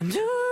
Mykonos,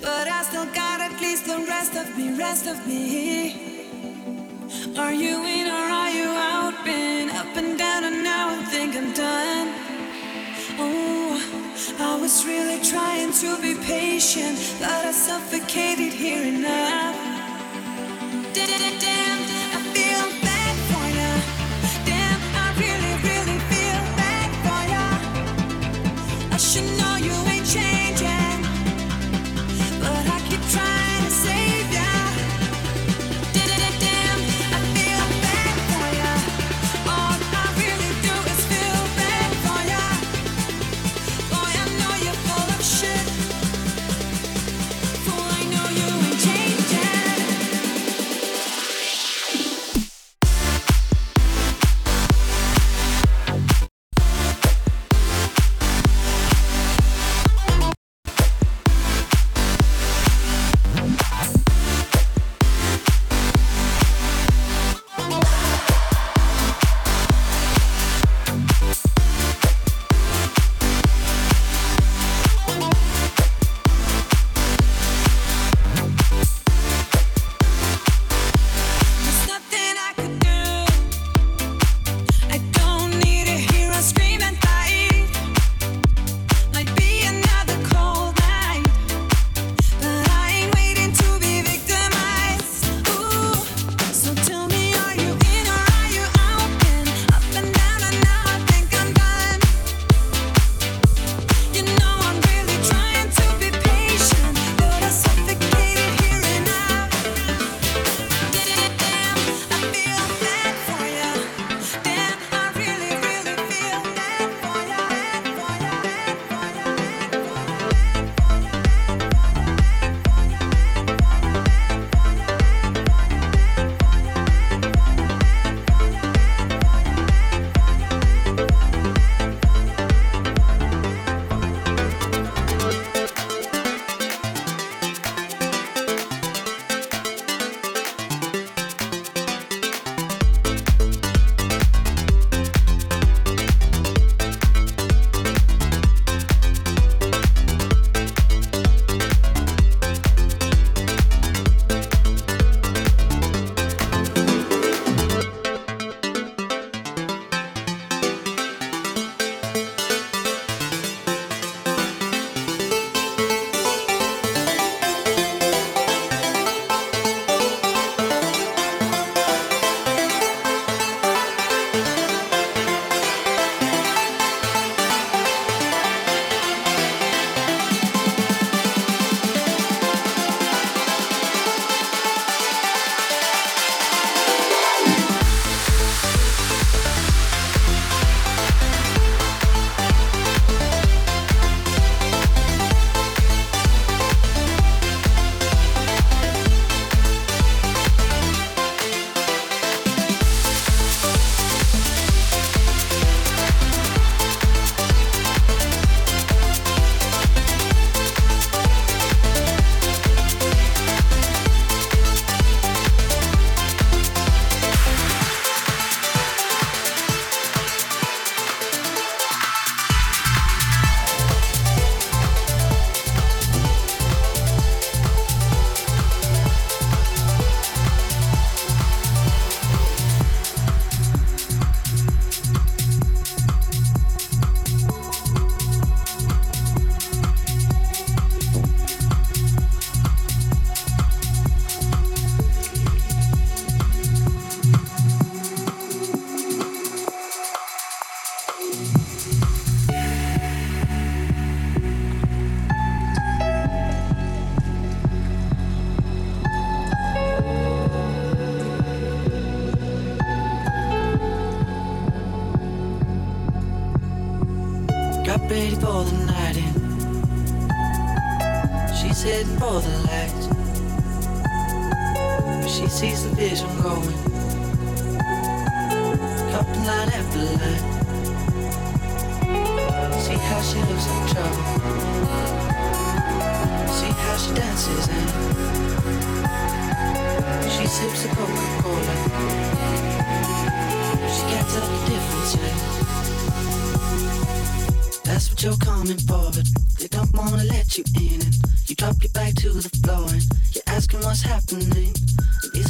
But I still got at least the rest of me, rest of me. Are you in or are you out? Been up and down, and now I think I'm done. Oh, I was really trying to be patient, but I suffocated here and Did She the vision going. Couple line after line. See how she looks in trouble. See how she dances and she sips a Coca-Cola. She can't tell the difference yet. That's what you're coming for, but they don't wanna let you in. And you drop your back to the floor and you're asking what's happening.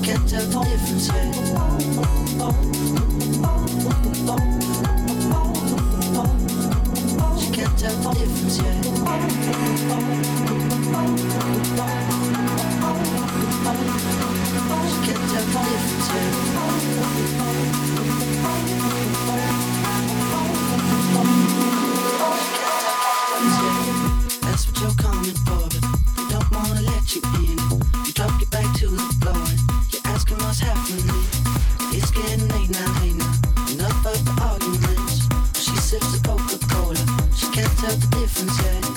She can't tell the difference yet. She can't tell the difference Tell the difference yet.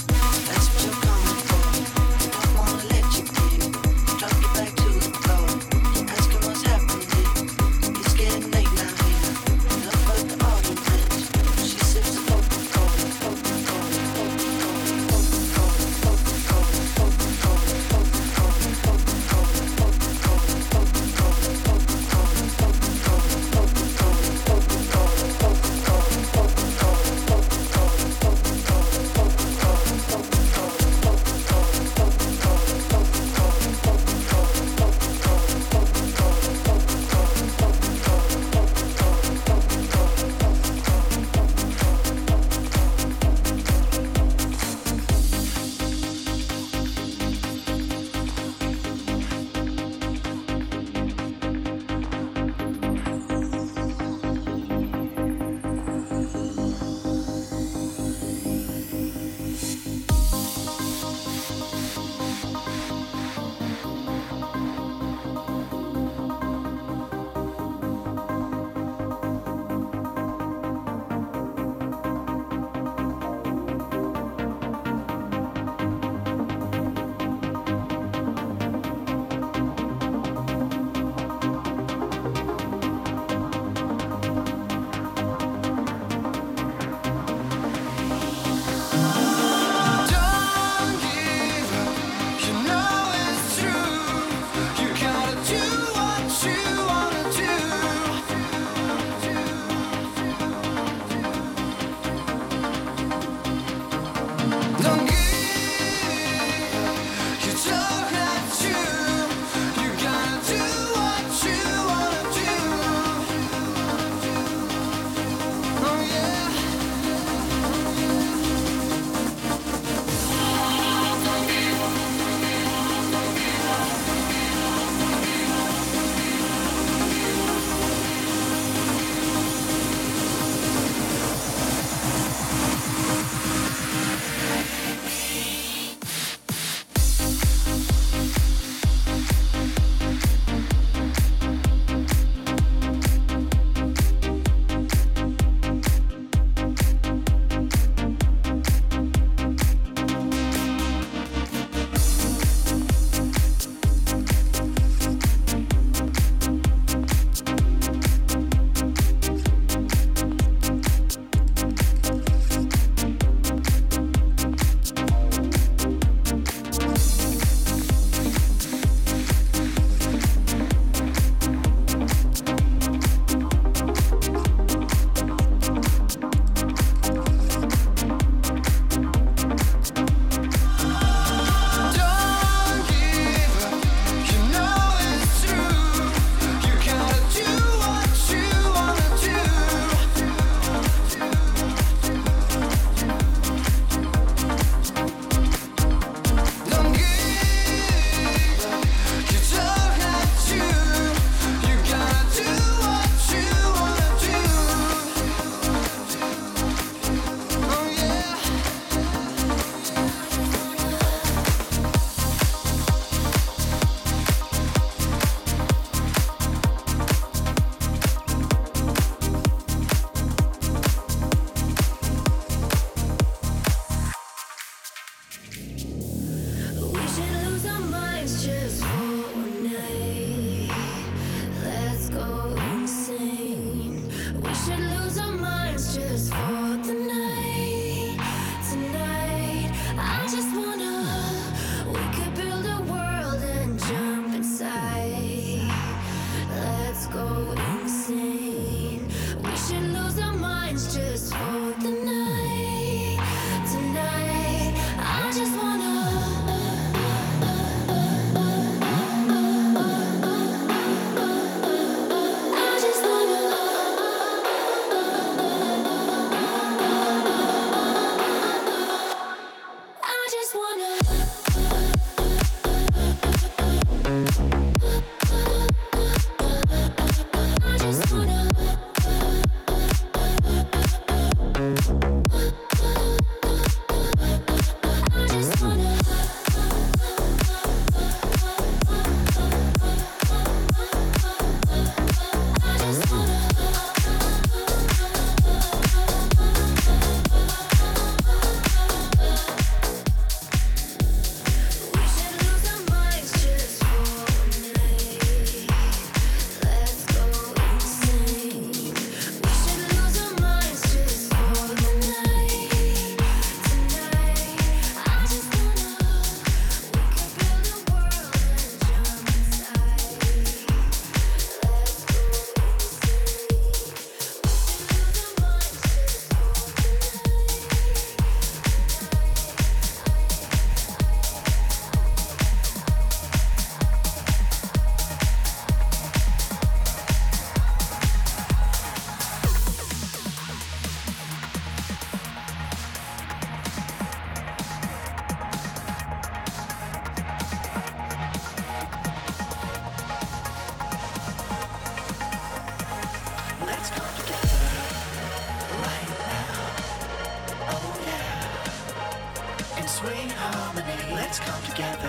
In sweet harmony. Let's come together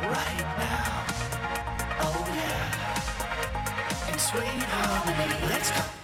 right now. Oh yeah. And sweet harmony. Let's come.